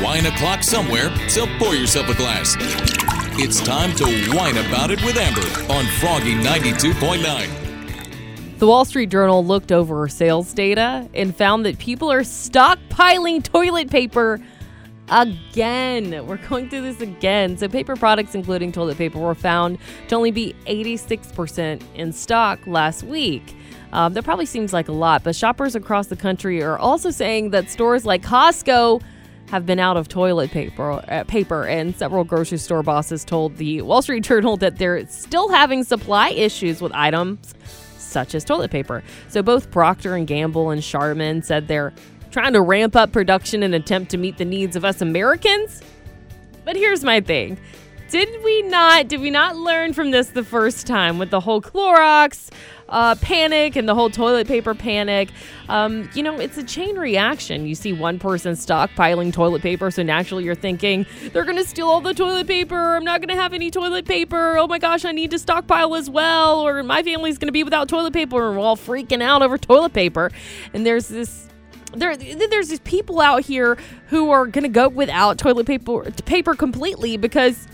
wine o'clock somewhere, so pour yourself a glass. It's time to whine about it with Amber on Froggy 92.9. The Wall Street Journal looked over sales data and found that people are stockpiling toilet paper again. We're going through this again. So, paper products, including toilet paper, were found to only be 86% in stock last week. Um, that probably seems like a lot, but shoppers across the country are also saying that stores like Costco have been out of toilet paper, uh, paper, and several grocery store bosses told the Wall Street Journal that they're still having supply issues with items such as toilet paper. So both Procter and Gamble and Charmin said they're trying to ramp up production in an attempt to meet the needs of us Americans. But here's my thing. Did we not did we not learn from this the first time with the whole Clorox uh, panic and the whole toilet paper panic? Um, you know, it's a chain reaction. You see one person stockpiling toilet paper, so naturally you're thinking they're gonna steal all the toilet paper. I'm not gonna have any toilet paper. Oh my gosh, I need to stockpile as well, or my family's gonna be without toilet paper, and we're all freaking out over toilet paper. And there's this there there's these people out here who are going to go without toilet paper paper completely because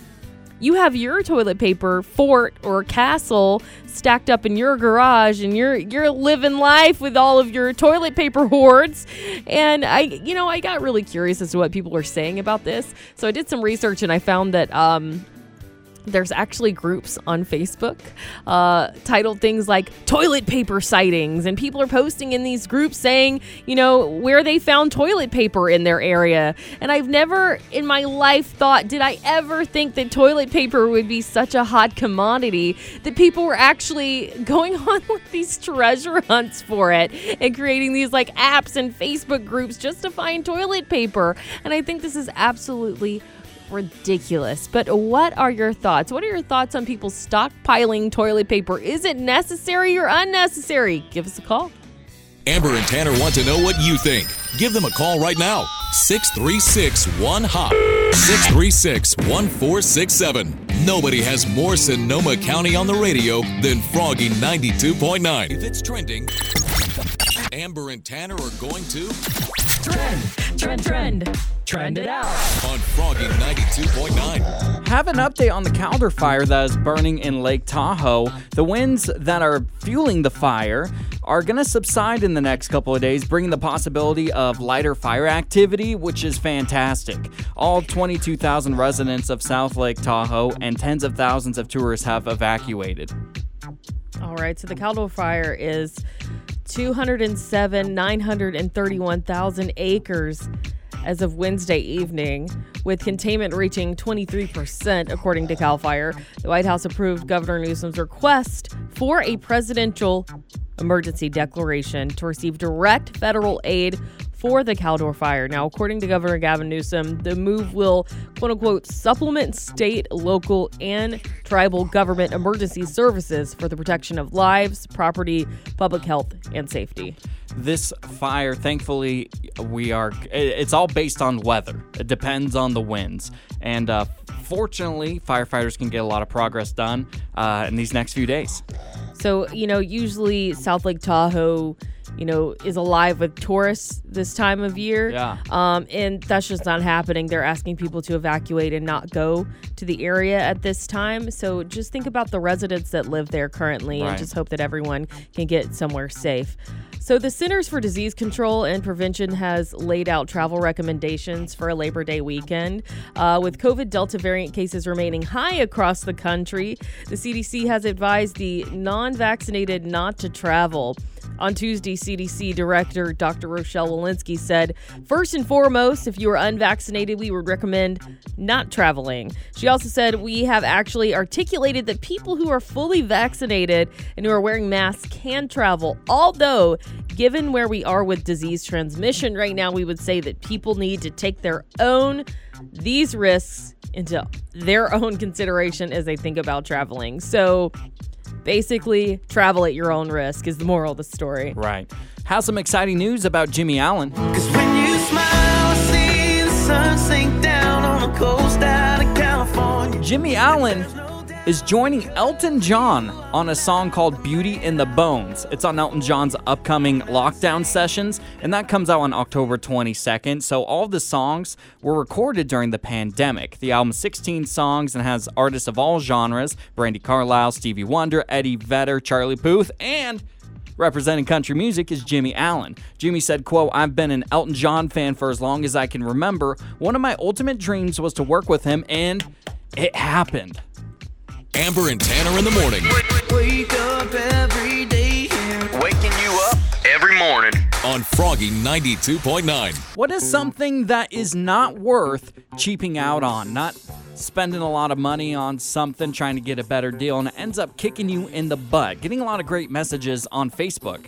you have your toilet paper fort or castle stacked up in your garage and you're you're living life with all of your toilet paper hoards. And i you know i got really curious as to what people were saying about this. So i did some research and i found that um there's actually groups on Facebook uh, titled things like toilet paper sightings, and people are posting in these groups saying, you know, where they found toilet paper in their area. And I've never in my life thought, did I ever think that toilet paper would be such a hot commodity that people were actually going on with these treasure hunts for it and creating these like apps and Facebook groups just to find toilet paper. And I think this is absolutely ridiculous. But what are your thoughts? What are your thoughts on people stockpiling toilet paper? Is it necessary or unnecessary? Give us a call. Amber and Tanner want to know what you think. Give them a call right now. 636 1 HOP. 636 1467. Nobody has more Sonoma County on the radio than Froggy 92.9. If it's trending, Amber and Tanner are going to Trend, trend, trend, trend it out. on Froggy 92.9. Have an update on the Caldor fire that is burning in Lake Tahoe. The winds that are fueling the fire are going to subside in the next couple of days, bringing the possibility of lighter fire activity, which is fantastic. All 22,000 residents of South Lake Tahoe and tens of thousands of tourists have evacuated. All right, so the Caldor fire is 207, 931,000 acres as of Wednesday evening, with containment reaching 23%, according to CAL FIRE. The White House approved Governor Newsom's request for a presidential emergency declaration to receive direct federal aid for the Caldor fire. Now, according to Governor Gavin Newsom, the move will, quote unquote, supplement state, local, and tribal government emergency services for the protection of lives, property, public health, and safety. This fire, thankfully, we are. It's all based on weather. It depends on the winds, and uh, fortunately, firefighters can get a lot of progress done uh, in these next few days. So, you know, usually South Lake Tahoe, you know, is alive with tourists this time of year. Yeah. Um, and that's just not happening. They're asking people to evacuate and not go to the area at this time. So just think about the residents that live there currently and just hope that everyone can get somewhere safe. So, the Centers for Disease Control and Prevention has laid out travel recommendations for a Labor Day weekend. Uh, with COVID Delta variant cases remaining high across the country, the CDC has advised the non vaccinated not to travel. On Tuesday, CDC Director Dr. Rochelle Walensky said, First and foremost, if you are unvaccinated, we would recommend not traveling. She also said, We have actually articulated that people who are fully vaccinated and who are wearing masks can travel, although, given where we are with disease transmission right now, we would say that people need to take their own these risks into their own consideration as they think about traveling. So basically, travel at your own risk is the moral of the story. Right. Have some exciting news about Jimmy Allen. Cause when you smile, I see the sun sink down on the coast out of California. Jimmy Allen is joining Elton John on a song called Beauty in the Bones. It's on Elton John's upcoming lockdown sessions, and that comes out on October 22nd. So, all the songs were recorded during the pandemic. The album's 16 songs and has artists of all genres Brandi Carlile, Stevie Wonder, Eddie Vedder, Charlie Puth, and representing country music is Jimmy Allen. Jimmy said, quote, I've been an Elton John fan for as long as I can remember. One of my ultimate dreams was to work with him, and it happened. Amber and Tanner in the morning Wake up every day. Waking you up every morning. on Froggy 92.9. What is something that is not worth cheaping out on? Not spending a lot of money on something, trying to get a better deal, and it ends up kicking you in the butt. Getting a lot of great messages on Facebook.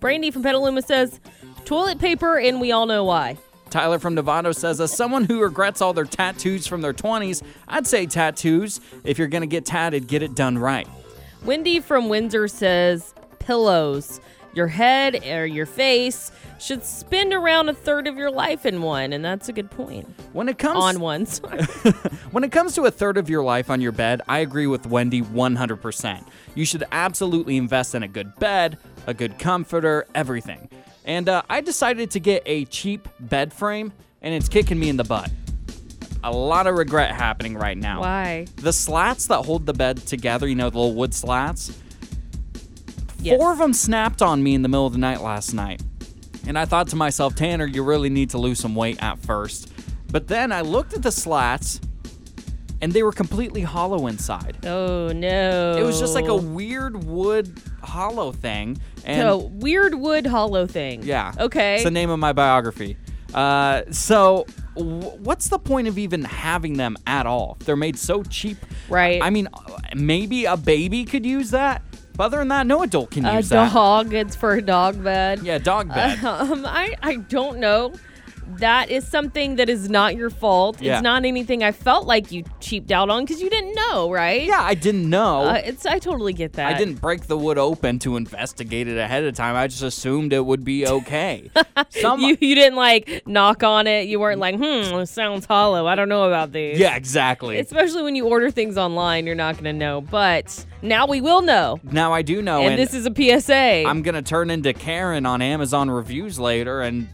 Brandy from Petaluma says toilet paper, and we all know why. Tyler from Novato says, as someone who regrets all their tattoos from their 20s, I'd say tattoos. If you're going to get tatted, get it done right. Wendy from Windsor says pillows. Your head or your face should spend around a third of your life in one, and that's a good point. When it comes On one. Sorry. When it comes to a third of your life on your bed, I agree with Wendy 100%. You should absolutely invest in a good bed, a good comforter, everything. And uh, I decided to get a cheap bed frame, and it's kicking me in the butt. A lot of regret happening right now. Why? The slats that hold the bed together, you know, the little wood slats, Yes. four of them snapped on me in the middle of the night last night. And I thought to myself, Tanner, you really need to lose some weight at first. But then I looked at the slats, and they were completely hollow inside. Oh no! It was just like a weird wood hollow thing. And So, weird wood hollow thing. yeah, Okay. It's the name of my biography. Uh, so, w- what's the point of even having them at all? They're made so cheap. Right. I mean, uh, maybe a baby could use that. But other than that, no adult can a use that. A dog. It's for a dog bed. Yeah, dog bed. Um, I I don't know. That is something that is not your fault. Yeah. It's not anything I felt like you cheaped out on because you didn't know, right? yeah, I didn't know. Uh, it's I totally get that. I didn't break the wood open to investigate it ahead of time. I just assumed it would be okay. Some, You you didn't like knock on it. You weren't like, hmm, sounds hollow. I don't know about these. yeah, exactly. Especially when you order things online, you're not gonna know. But now we will know. now I do know, and this is a PSA. I'm gonna turn into Karen on Amazon reviews later, and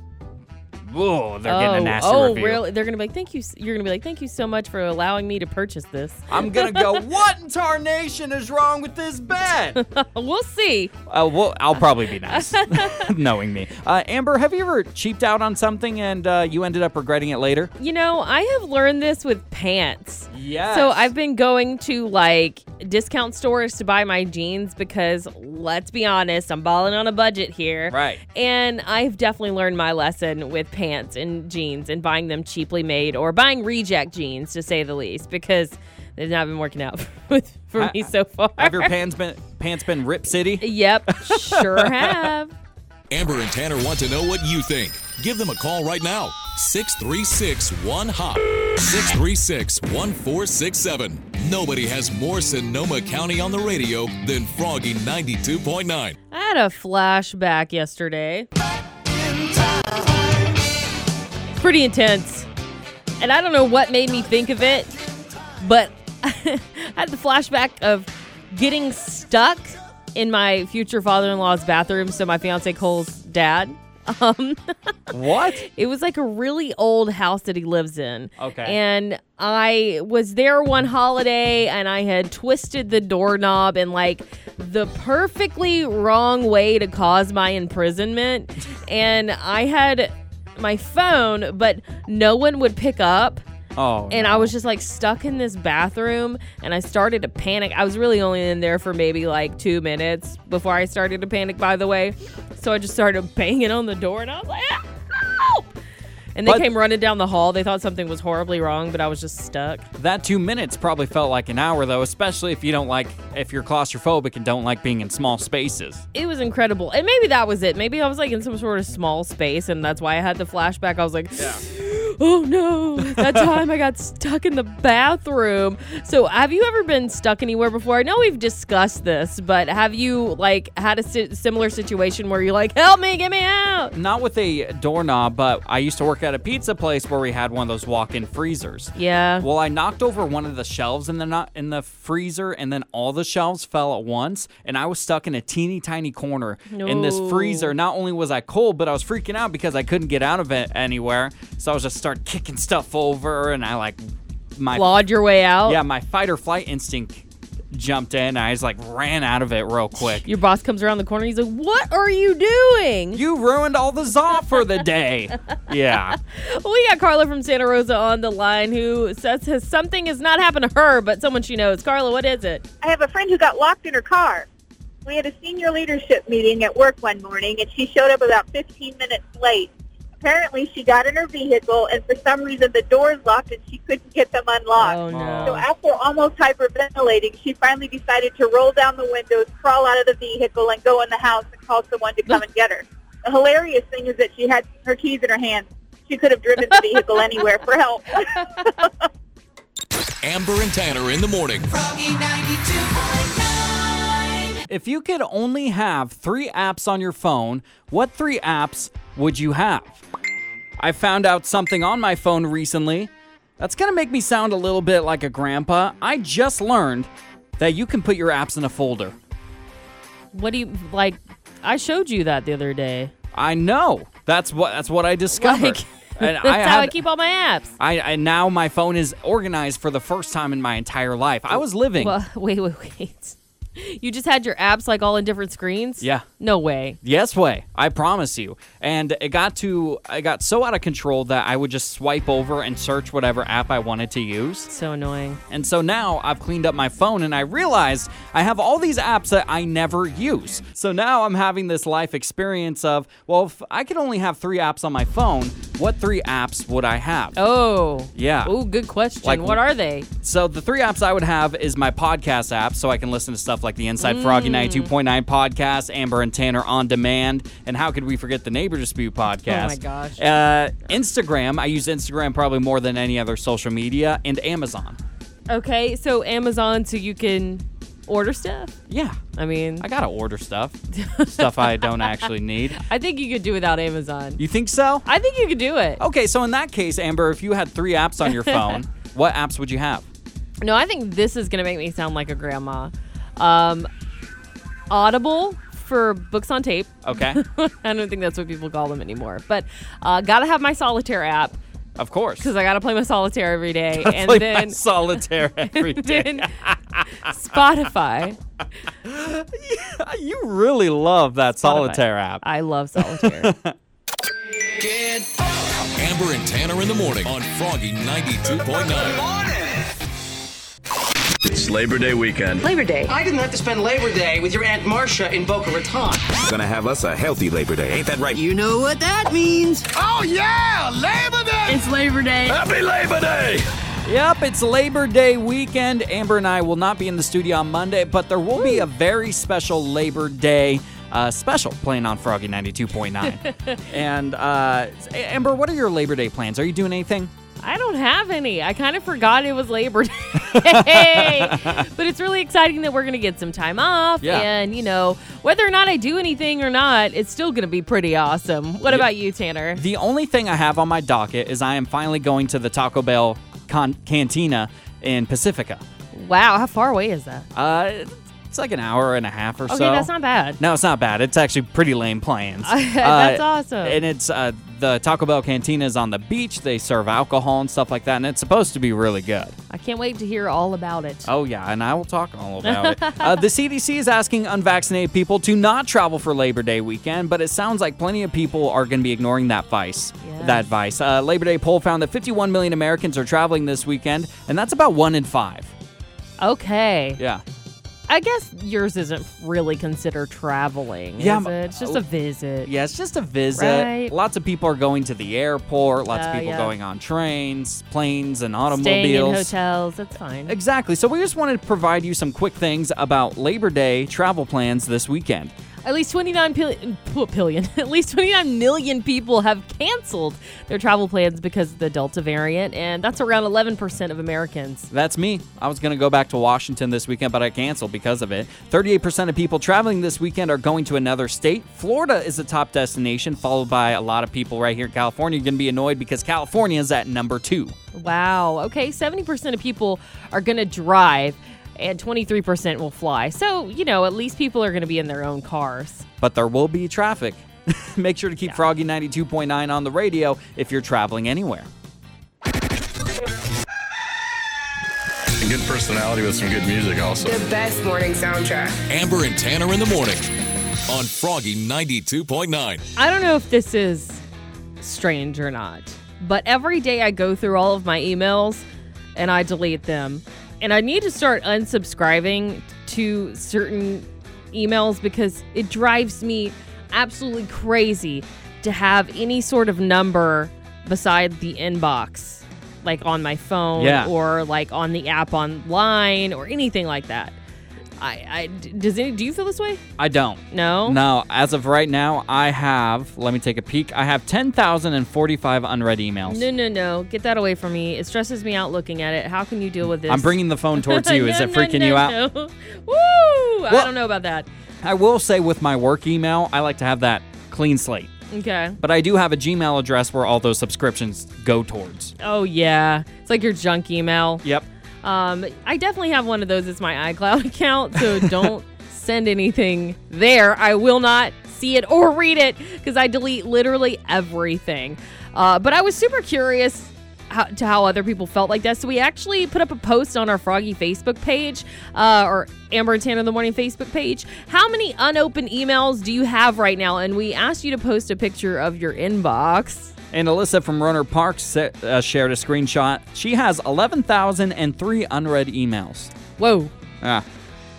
whoa, they're getting a oh, nasty oh, review. really? They're gonna be like, thank you. You're gonna be like, thank you so much for allowing me to purchase this. I'm gonna go. What in tarnation is wrong with this bed? we'll see. uh, well, I'll probably be nice, knowing me. Uh, Amber, have you ever cheaped out on something and uh, you ended up regretting it later? You know, I have learned this with pants. Yes. So I've been going to like discount stores to buy my jeans because let's be honest, I'm balling on a budget here. Right. And I've definitely learned my lesson with pants and jeans and buying them cheaply made or buying reject jeans to say the least because they've not been working out with, for Ha- me so far. Have your pants been pants been Rip City? Yep, sure have. Amber and Tanner want to know what you think. Give them a call right now. 636 1 HOP. 636 1467. Nobody has more Sonoma County on the radio than Froggy 92.9. I had a flashback yesterday. It's pretty intense. And I don't know what made me think of it, but I had the flashback of getting stuck in my future father in law's bathroom. So, my fiance Cole's dad. Um, What? it was like a really old house that he lives in. Okay. And I was there one holiday and I had twisted the doorknob in like the perfectly wrong way to cause my imprisonment. and I had my phone, but no one would pick up. Oh. And I was just like stuck in this bathroom and I started to panic. I was really only in there for maybe like two minutes before I started to panic, by the way. So I just started banging on the door and I was like, "Ah! And they But- came running down the hall. They thought something was horribly wrong, but I was just stuck. That two minutes probably felt like an hour though, especially if you don't like if you're claustrophobic and don't like being in small spaces. It was incredible. And maybe that was it. Maybe I was like in some sort of small space and that's why I had the flashback. I was like, oh no, that time I got stuck in the bathroom. So, have you ever been stuck anywhere before? I know we've discussed this, but have you like had a si- similar situation where you're like, help me, get me out? Not with a doorknob, but I used to work at a pizza place where we had one of those walk-in freezers. Yeah. Well, I knocked over one of the shelves in the not in the freezer, and then all the shelves fell at once, and I was stuck in a teeny tiny corner in this freezer. Not only was I cold, but I was freaking out because I couldn't get out of it anywhere. So I was just start kicking stuff over, and I like my Clawed your way out. yeah my fight or flight instinct jumped in. I just like ran out of it real quick. Your boss comes around the corner. He's like, "What are you doing?" You ruined all the za for the day. Yeah. we got Carla from Santa Rosa on the line who says has, something has not happened to her, but someone she knows. Carla, what is it? I have a friend who got locked in her car. We had a senior leadership meeting at work one morning, and she showed up about 15 minutes late. Apparently, she got in her vehicle, and for some reason, the doors locked, and she couldn't get them unlocked. Oh So after almost hyperventilating, she finally decided to roll down the windows, crawl out of the vehicle, and go in the house and call someone to come and get her. The hilarious thing is that she had her keys in her hand. She could have driven the vehicle anywhere for help. Amber and Tanner in the morning. If you could only have three apps on your phone, what three apps would you have? I found out something on my phone recently that's gonna make me sound a little bit like a grandpa. I just learned that you can put your apps in a folder. What do you like? I showed you that the other day. I know. That's what that's what I discovered. Like, and that's I how I keep all my apps. I, I now my phone is organized for the first time in my entire life. I was living. Well, wait, wait, wait. You just had your apps like all in different screens? Yeah. No way. Yes way, I promise you. And it got to I got so out of control that I would just swipe over and search whatever app I wanted to use. So annoying. And so now I've cleaned up my phone and I realized I have all these apps that I never use. So now I'm having this life experience of, well, if I could only have 3 apps on my phone, what 3 apps would I have? Oh. Yeah. Oh, good question. Like- what are they? So the three apps I would have is my podcast app, so I can listen to stuff like the Inside Froggy 92.9 podcast, Amber and Tanner on demand, and how could we forget the Neighbor Dispute podcast? Oh my gosh. Uh, Instagram, I use Instagram probably more than any other social media, and Amazon. Okay, so Amazon, so you can order stuff. Yeah, I mean, I gotta order stuff, stuff I don't actually need. I think you could do without Amazon. You think so? I think you could do it. Okay, so in that case, Amber, if you had three apps on your phone, what apps would you have? No, I think this is gonna make me sound like a grandma. Um, Audible for books on tape. Okay, I don't think that's what people call them anymore. But uh, gotta have my solitaire app of course. because I gotta play my solitaire every day, and Play my then solitaire every day. then Spotify. you really love that Spotify. solitaire app. I love solitaire. Amber and Tanner in the morning on Froggy 92.9. It's Labor Day weekend. Labor Day. I didn't have to spend Labor Day with your Aunt Marcia in Boca Raton. Gonna have us a healthy Labor Day, ain't that right? You know what that means. Oh yeah, Labor Day! It's Labor Day. Happy Labor Day! Yep, it's Labor Day weekend. Amber and I will not be in the studio on Monday, but there will be a very special Labor Day uh, special playing on Froggy 92.9. and uh, Amber, what are your Labor Day plans? Are you doing anything? I don't have any. I kind of forgot it was Labor Day. but it's really exciting that we're going to get some time off. Yeah. And, you know, whether or not I do anything or not, it's still going to be pretty awesome. What about you, Tanner? The only thing I have on my docket is I am finally going to the Taco Bell con- Cantina in Pacifica. Wow, how far away is that? Uh, it's like an hour and a half or Okay, so. Okay, that's not bad. No, it's not bad. It's actually pretty lame plans. That's awesome. And it's uh, the Taco Bell cantina is on the beach. They serve alcohol and stuff like that, and it's supposed to be really good. I can't wait to hear all about it. Oh yeah, and I will talk all about it. Uh, the CDC is asking unvaccinated people to not travel for Labor Day weekend, but it sounds like plenty of people are going to be ignoring that advice. Yeah. That advice. Uh, Labor Day poll found that 51 million Americans are traveling this weekend, and that's about one in five. Okay. Yeah. I guess yours isn't really considered traveling. Yeah, is it? It's just a visit. Yeah, it's just a visit. Right. Lots of people are going to the airport. Lots of Uh, people yeah. going on trains, planes, and automobiles. Staying in hotels. That's fine. Exactly. So we just wanted to provide you some quick things about Labor Day travel plans this weekend. At least 29 billion, billion, at least 29 million people have canceled their travel plans because of the Delta variant, and that's around 11% of Americans. That's me. I was going to go back to Washington this weekend, but I canceled because of it. 38% of people traveling this weekend are going to another state. Florida is the top destination, followed by a lot of people right here in California. You're going to be annoyed because California is at number two. Wow. Okay, 70% of people are going to drive and 23% will fly. So, you know, at least people are going to be in their own cars. But there will be traffic. Make sure to keep Froggy 92.9 on the radio if you're traveling anywhere. And good personality with some good music also. The best morning soundtrack. Amber and Tanner in the morning on Froggy 92.9. I don't know if this is strange or not, but every day I go through all of my emails and I delete them. And I need to start unsubscribing to certain emails because it drives me absolutely crazy to have any sort of number beside the inbox, like on my phone Yeah. or like on the app online or anything like that. I, I does any, do you feel this way? I don't. No. No, as of right now, I have, let me take a peek. I have 10,045 unread emails. No, no, no. Get that away from me. It stresses me out looking at it. How can you deal with this? I'm bringing the phone towards you. Is it no, freaking no, you out? no. Woo! I don't know about that. I will say with my work email, I like to have that clean slate. Okay. But I do have a Gmail address where all those subscriptions go towards. Oh yeah. It's like your junk email. Yep. Um, I definitely have one of those as my iCloud account, so don't send anything there. I will not see it or read it because I delete literally everything. Uh, but I was super curious how, to how other people felt like that. So we actually put up a post on our Froggy Facebook page, uh, or Amber and Tanner in the Morning Facebook page. How many unopened emails do you have right now? And we asked you to post a picture of your inbox. And Alyssa from Rohnert Park sa- uh, shared a screenshot. She has 11,003 unread emails. Whoa. Ah,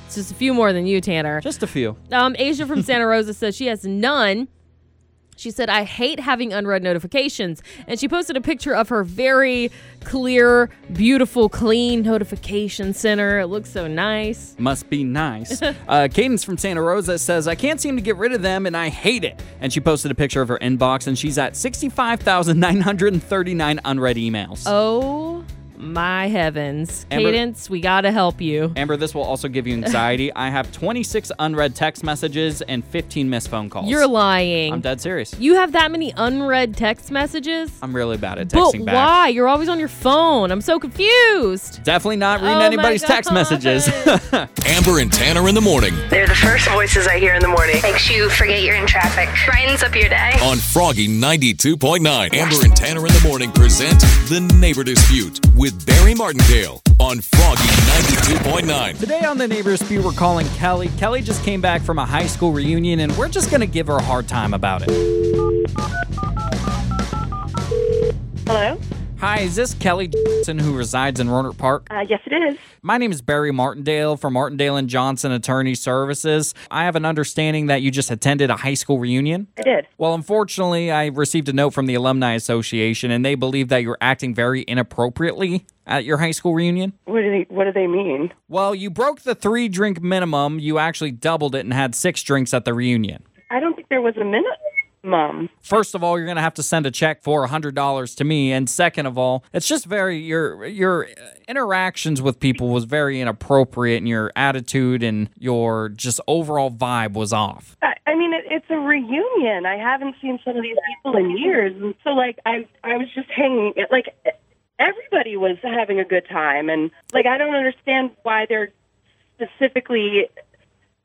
It's just a few more than you, Tanner. just a few. Um, Asia from Santa Rosa says she has none. She said, I hate having unread notifications. And she posted a picture of her very clear, beautiful, clean notification center. It looks so nice. Must be nice. uh, Cadence from Santa Rosa says, I can't seem to get rid of them and I hate it. And she posted a picture of her inbox and she's at 65,939 unread emails. Oh my heavens. Amber- Cadence, we got to help you. Amber, this will also give you anxiety. I have 26 unread text messages and 15 missed phone calls. You're lying. I'm dead serious. You have that many unread text messages? I'm really bad at But texting back. why? You're always on your phone. I'm so confused. Definitely not oh reading Oh anybody's text messages. Amber and Tanner in the morning They're the first voices I hear in the morning. Makes you forget you're in traffic. Brightens up your day. on Froggy 92.9. Amber and Tanner in the morning present The Neighbor Dispute with Barry Martindale on Froggy 92.9. Today on the Neighbors Dispute, we're calling Kelly. Kelly just came back from a high school reunion, and we're just going to give her a hard time about it. Hello? Hi, is this Kelly Johnson who resides in Rohnert Park? Uh, yes, it is. My name is Barry Martindale from Martindale and Johnson Attorney Services. I have an understanding that you just attended a high school reunion. I did. Well, unfortunately, I received a note from the Alumni Association, and they believe that you're acting very inappropriately at your high school reunion. What do they What do they mean? Well, you broke the three drink minimum. You actually doubled it and had six drinks at the reunion. I don't think there was a minute, Mom. First of all, you're going to have to send a check for $100 to me, and second of all, it's just very your your interactions with people was very inappropriate and your attitude and your just overall vibe was off. I, I mean, it, it's a reunion. I haven't seen some of these people in years, and so like I I was just hanging. Like everybody was having a good time, and like I don't understand why they're specifically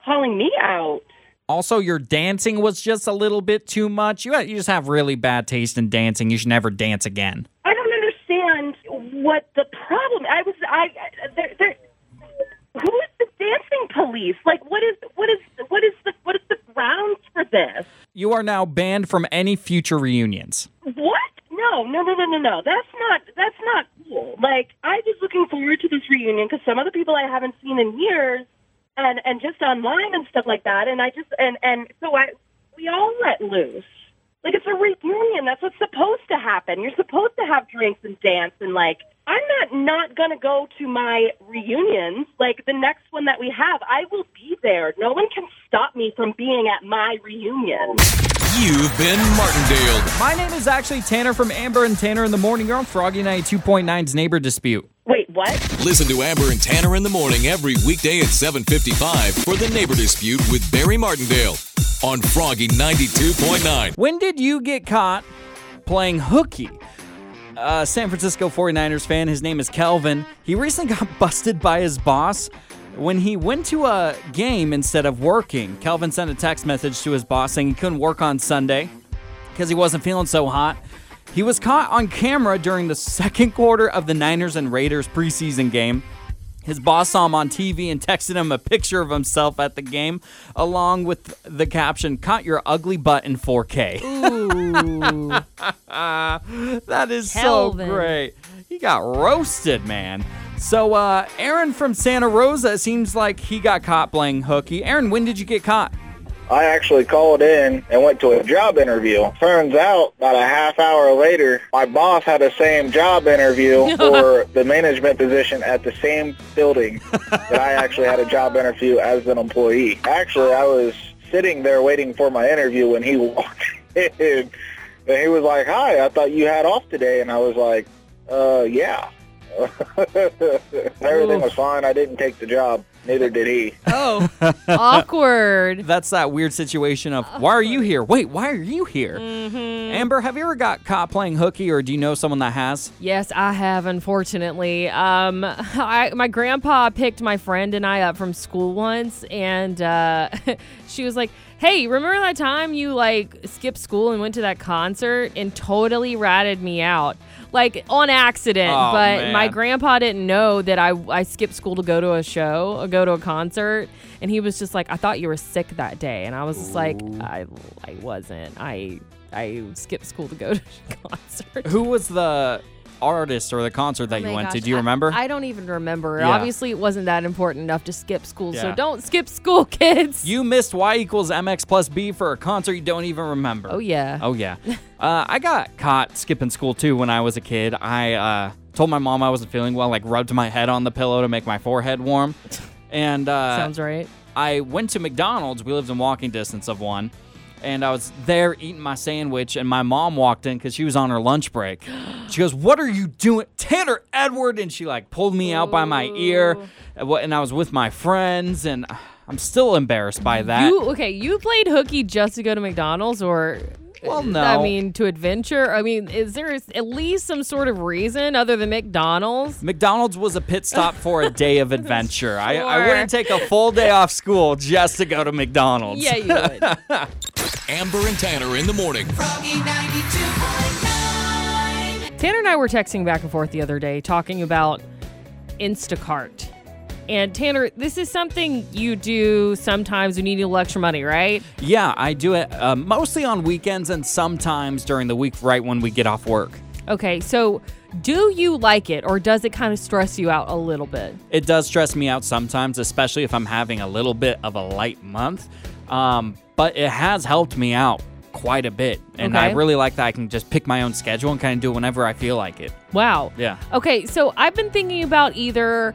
calling me out. Also, your dancing was just a little bit too much. You you just have really bad taste in dancing. You should never dance again. I don't understand what the problem. I was I there there. Who is the dancing police? Like, what is what is what is the what is the grounds for this? You are now banned from any future reunions. What? No, no, no, no, no, no. That's not. That's not cool. Like I was looking forward to this reunion because some of the people I haven't seen in years, and and just online and stuff like that. And I just and and so I we all let loose. Like it's a reunion. That's what's supposed to happen. You're supposed to have drinks and dance and like I'm not not gonna go to my reunions. Like the next one that we have, I will be there. No one can stop me from being at my reunion. You've been Martindale. My name is actually Tanner from Amber and Tanner in the Morning. You're on Froggy 92.9's Neighbor Dispute. Wait, what? Listen to Amber and Tanner in the morning every weekday at 7:55 for the Neighbor Dispute with Barry Martindale on Froggy 92.9. When did you get caught playing hooky? Uh, San Francisco 49ers fan, his name is Kelvin. He recently got busted by his boss when he went to a game instead of working. Kelvin sent a text message to his boss saying he couldn't work on Sunday because he wasn't feeling so hot. He was caught on camera during the second quarter of the Niners and Raiders preseason game. His boss saw him on TV and texted him a picture of himself at the game, along with the caption, Caught your ugly butt in 4K. Ooh. that is Kelvin. so great. He got roasted, man. So, uh, Aaron from Santa Rosa it seems like he got caught playing hooky. Aaron, when did you get caught? I actually called in and went to a job interview. Turns out, about a half hour later, my boss had the same job interview for the management position at the same building that I actually had a job interview as an employee. Actually, I was sitting there waiting for my interview when he walked in. And he was like, hi, I thought you had off today. And I was like, uh, yeah. Everything was fine. I didn't take the job. Neither did he. Oh, awkward. That's that weird situation of, why are you here? Wait, why are you here? Amber, have you ever got caught playing hooky or do you know someone that has? Yes, I have, unfortunately. Um, I, my grandpa picked my friend and I up from school once, and uh, she was like, Hey, remember that time you like skipped school and went to that concert and totally ratted me out? Like on accident, Oh, but man. my grandpa didn't know that I, I skipped school to go to a show, or go to a concert, and he was just like, "I thought you were sick that day," and I was just like, "I, I wasn't. I, I skipped school to go to a concert." Who was the artist or the concert that Oh you went to? Do you I- remember? I, don't even remember. Yeah. Obviously, it wasn't that important enough to skip school, so don't skip school, kids. you missed Y equals MX plus B for a concert you don't even remember. oh yeah. Oh yeah. uh, I got caught skipping school too when I was a kid. I uh, told my mom I wasn't feeling well, like rubbed my head on the pillow to make my forehead warm. And uh, Sounds right. I went to McDonald's. We lived in walking distance of one. And I was there eating my sandwich, and my mom walked in because she was on her lunch break. She goes, "What are you doing, Tanner Edward?" And she like pulled me out by my ear, and I was with my friends, and uh, I'm still embarrassed by that. You okay? You played hooky just to go to McDonald's, or Well, no. I mean to adventure. I mean, is there at least some sort of reason other than McDonald's? McDonald's was a pit stop for a day of adventure. I, I wouldn't take a full day off school just to go to McDonald's. Yeah, you would. Amber and Tanner in the morning. Tanner and I were texting back and forth the other day talking about Instacart. And Tanner, this is something you do sometimes when you need a little extra money, right? Yeah, I do it uh, mostly on weekends and sometimes during the week right when we get off work. Okay, so do you like it or does it kind of stress you out a little bit? It does stress me out sometimes, especially if I'm having a little bit of a light month. Um, but it has helped me out quite a bit. And I really like that I can just pick my own schedule and kind of do it whenever I feel like it. Wow. Yeah. Okay, so I've been thinking about either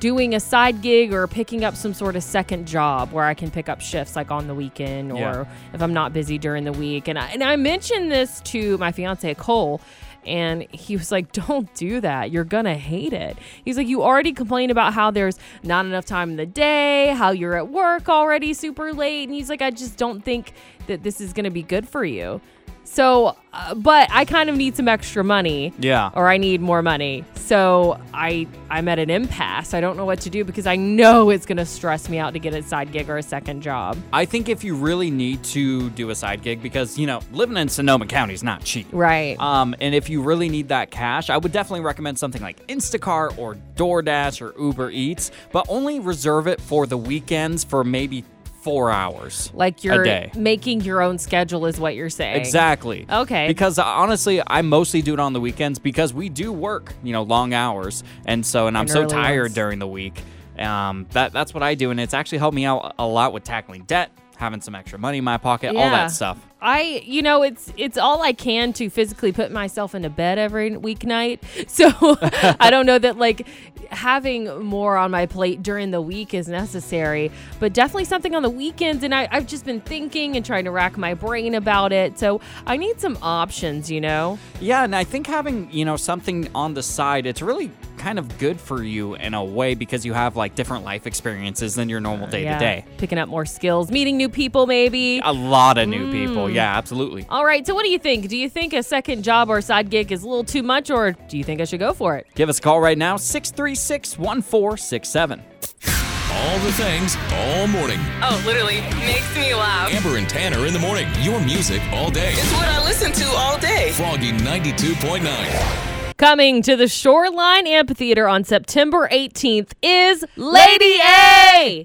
doing a side gig or picking up some sort of second job where I can pick up shifts like on the weekend or Yeah. if I'm not busy during the week. And I, and I mentioned this to my fiance Cole and he was like, "Don't do that. You're going to hate it." He's like, "You already complain about how there's not enough time in the day, how you're at work already super late." And he's like, "I just don't think that this is going to be good for you." So, uh, but I kind of need some extra money Yeah. or I need more money. So I I'm at an impasse. I don't know what to do because I know it's gonna stress me out to get a side gig or a second job. I think if you really need to do a side gig, because, you know, living in Sonoma County is not cheap. Right. Um, and if you really need that cash, I would definitely recommend something like Instacart or DoorDash or Uber Eats, but only reserve it for the weekends for maybe four hours. like you're a day. making your own schedule is what you're saying. Exactly. Okay. Because uh, honestly, I mostly do it on the weekends because we do work, you know, long hours, and so and I'm so tired ones. during the week. Um, that that's what I do, and it's actually helped me out a lot with tackling debt having some extra money in my pocket, all that stuff. I, you know, it's it's all I can to physically put myself into bed every weeknight. So I don't know that like having more on my plate during the week is necessary, but definitely something on the weekends. And I, I've just been thinking and trying to rack my brain about it. So I need some options, you know. Yeah, and I think having, you know, something on the side, it's really kind of good for you in a way because you have like different life experiences than your normal day to day. Picking up more skills, meeting new people, maybe. A lot of new people. Mm. Yeah, absolutely. All right, so what do you think? Do you think a second job or side gig is a little too much, or do you think I should go for it? Give us a call right now 636 1467. All the things all morning. Oh, literally makes me laugh. Amber and Tanner in the morning. Your music all day. It's what I listen to all day. Froggy 92.9. Coming to the Shoreline Amphitheater on September 18th is Lady A.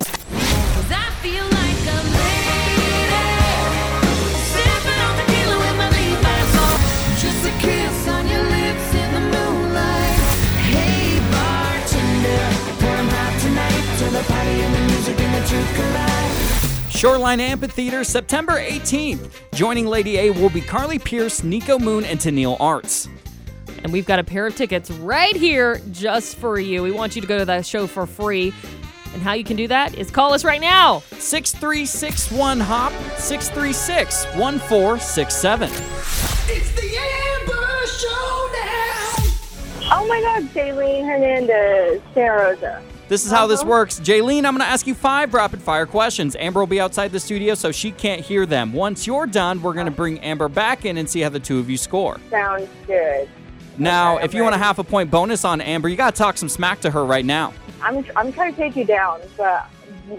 Shoreline Amphitheater, September 18th. Joining Lady A will be Carly Pearce, Niko Moon, and Tenille Arts. And we've got a pair of tickets right here just for you. We want you to go to that show for free. And how you can do that is call us right now. 6361 HOP 636 1467. It's the Amber Showdown. Oh my God, Jaylene Hernandez, Santa Rosa. This is how this Uh-huh. works. Jaylene, I'm going to ask you five rapid fire questions. Amber will be outside the studio so she can't hear them. Once you're done, we're going to bring Amber back in and see how the two of you score. Sounds good. Now, Okay, if I'm you want a ready. half a point bonus on Amber, you got to talk some smack to her right now. I'm I'm trying to take you down, but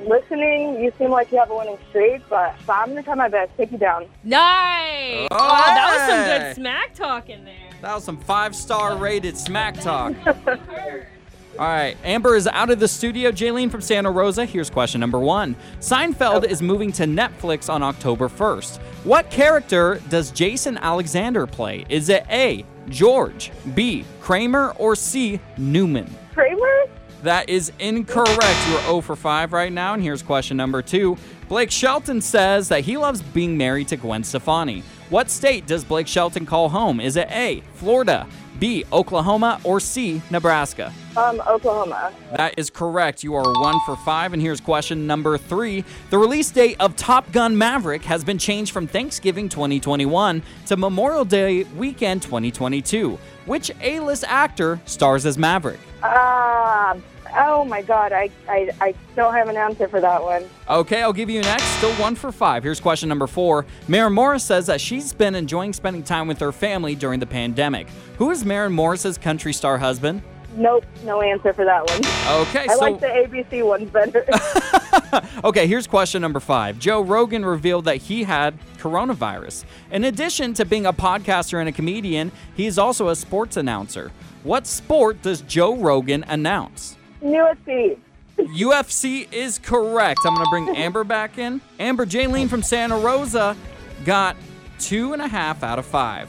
listening, you seem like you have a winning streak. But, but I'm gonna try my best. Take you down. Nice. Oh, Oh, that was some hey. good smack talk in there. That was some five star rated smack talk. All right, Amber is out of the studio. Jaylene from Santa Rosa. Here's question number one Seinfeld is moving to Netflix on October 1st. What character does Jason Alexander play? Is it A, George, B, Kramer, or C, Newman? Kramer? That is incorrect. You're 0 for 5 right now. And here's question number two. Blake Shelton says that he loves being married to Gwen Stefani. What state does Blake Shelton call home? Is it A, Florida, B, Oklahoma, or C, Nebraska? Um, Oklahoma. That is correct. You are one for five. And here's question number three. The release date of Top Gun Maverick has been changed from Thanksgiving 2021 to Memorial Day weekend 2022. Which A list actor stars as Maverick? Ah, oh my God, I, I I don't have an answer for that one. Okay, I'll give you next. Still one for five. Here's question number four. Maren Morris says that she's been enjoying spending time with her family during the pandemic. Who is Maren Morris's country star husband? Nope, no answer for that one. Okay, I so like the ABC ones better. okay, here's question number five. Joe Rogan revealed that he had coronavirus. In addition to being a podcaster and a comedian, he is also a sports announcer. What sport does Joe Rogan announce? UFC. UFC is correct. I'm going to bring Amber back in. Amber Jaylene from Santa Rosa got two and a half out of five.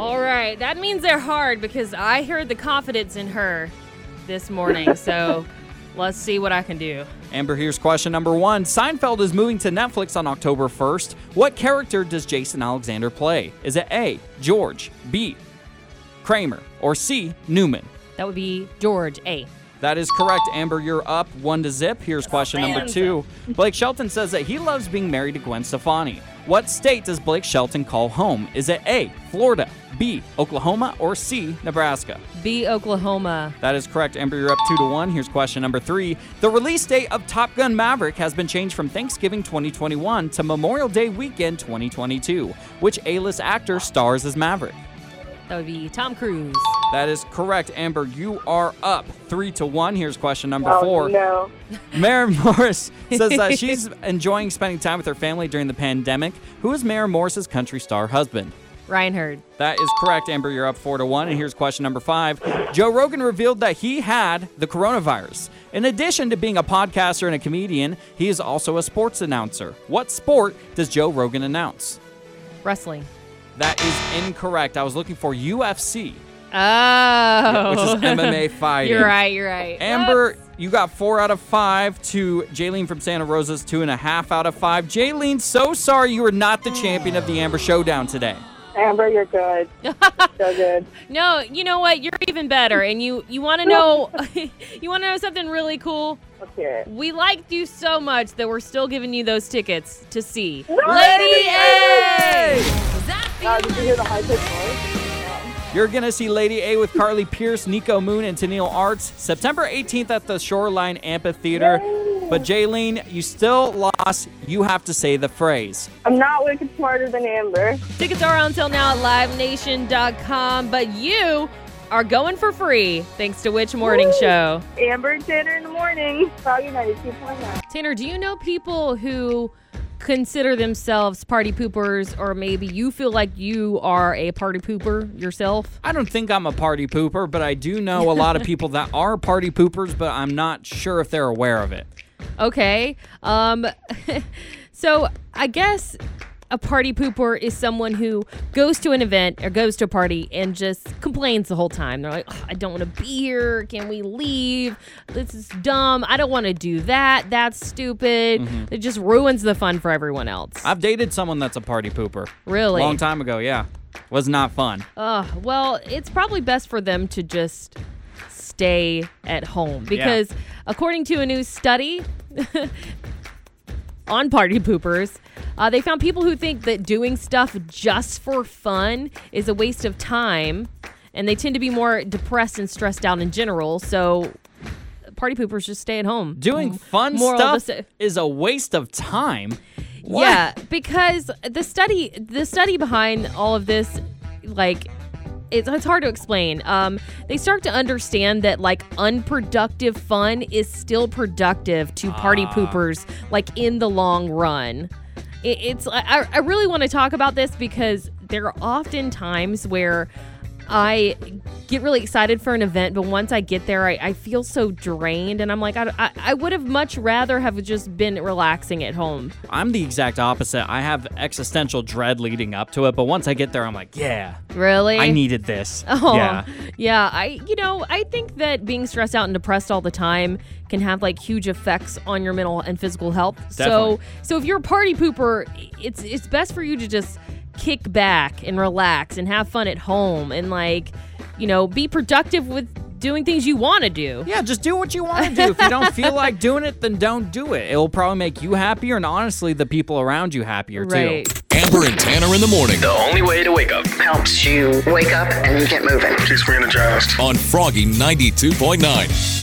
All right, that means they're hard because I heard the confidence in her this morning. So let's see what I can do. Amber, here's question number one. Seinfeld is moving to Netflix on October 1st. What character does Jason Alexander play? Is it A, George, B, Kramer, or C, Newman? That would be George A. That is correct. Amber, you're up one to zip. Here's question number two. Blake Shelton says that he loves being married to Gwen Stefani. What state does Blake Shelton call home? Is it A, Florida, B, Oklahoma, or C, Nebraska? B. Oklahoma. That is correct. Amber, you're up two to one. Here's question number three. The release date of Top Gun Maverick has been changed from Thanksgiving 2021 to Memorial Day weekend 2022. Which A-list actor stars as Maverick? That would be Tom Cruise. That is correct, Amber. You are up three to one. Here's question number Oh, four. no. Maren Morris says that she's enjoying spending time with her family during the pandemic. Who is Maren Morris's country star husband? Ryan Hurd. That is correct, Amber. You're up four to one. And here's question number five. Joe Rogan revealed that he had the coronavirus. In addition to being a podcaster and a comedian, he is also a sports announcer. What sport does Joe Rogan announce? Wrestling. That is incorrect. I was looking for UFC, Oh. which is MMA fighting. You're right, you're right. Amber, you got four out of five to Jaylene from Santa Rosa's two and a half out of five. Jaylene, so sorry you were not the champion of the Amber Showdown today. Amber, you're good. so good. No, you know what? You're even better. And you you want to know you want to know something really cool? Let's hear it. We liked you so much that we're still giving you those tickets to see Lady A. Uh, did you hear the high pitched noise? You're going to see Lady A with Carly Pearce, Niko Moon, and Tenille Arts September 18th at the Shoreline Amphitheater. But Jaylene, you still lost. You have to say the phrase. I'm not wicked smarter than Amber. Tickets are on until now at livenation.com, but you are going for free thanks to Which Morning Woo! Show. Amber Tanner in the morning. Froggy 92.9. Tanner, do you know people who consider themselves party poopers, or maybe you feel like you are a party pooper yourself? I don't think I'm a party pooper, but I do know a lot of people that are party poopers, but I'm not sure if they're aware of it. Okay. Um so I guess a party pooper is someone who goes to an event or goes to a party and just complains the whole time. They're like, "Ugh, I don't want to be here. Can we leave? This is dumb. I don't want to do that. That's stupid. Mhm. It just ruins the fun for everyone else. I've dated someone that's a party pooper. Really? Long time ago, yeah. Was not fun. Uh, well, it's probably best for them to just stay at home because, according to a new study on party poopers, uh, they found people who think that doing stuff just for fun is a waste of time, and they tend to be more depressed and stressed out in general. So, party poopers just stay at home. Doing fun Moral of the stuff is a waste of time. What? Yeah, because the study the study behind all of this, like it's, it's hard to explain. Um, they start to understand that like unproductive fun is still productive to party Ah. poopers, like in the long run. It, it's I, I really want to talk about this because there are often times where I get really excited for an event, but once I get there, I, I feel so drained, and I'm like, I, I, I would have much rather have just been relaxing at home. I'm the exact opposite. I have existential dread leading up to it, but once I get there, I'm like, yeah, Really? I needed this. Oh, Yeah. yeah. I, you know, I think that being stressed out and depressed all the time can have like huge effects on your mental and physical health. Definitely. So, so if you're a party pooper, it's it's best for you to just kick back and relax and have fun at home and like, you know, be productive with doing things you want to do. Yeah, just do what you want to do. If you don't feel like doing it, then don't do it. It'll probably make you happier and honestly the people around you happier Right. too. Amber and Tanner in the morning The only way to wake up. Helps you wake up and get moving. She's re-energized. on Froggy 92.9.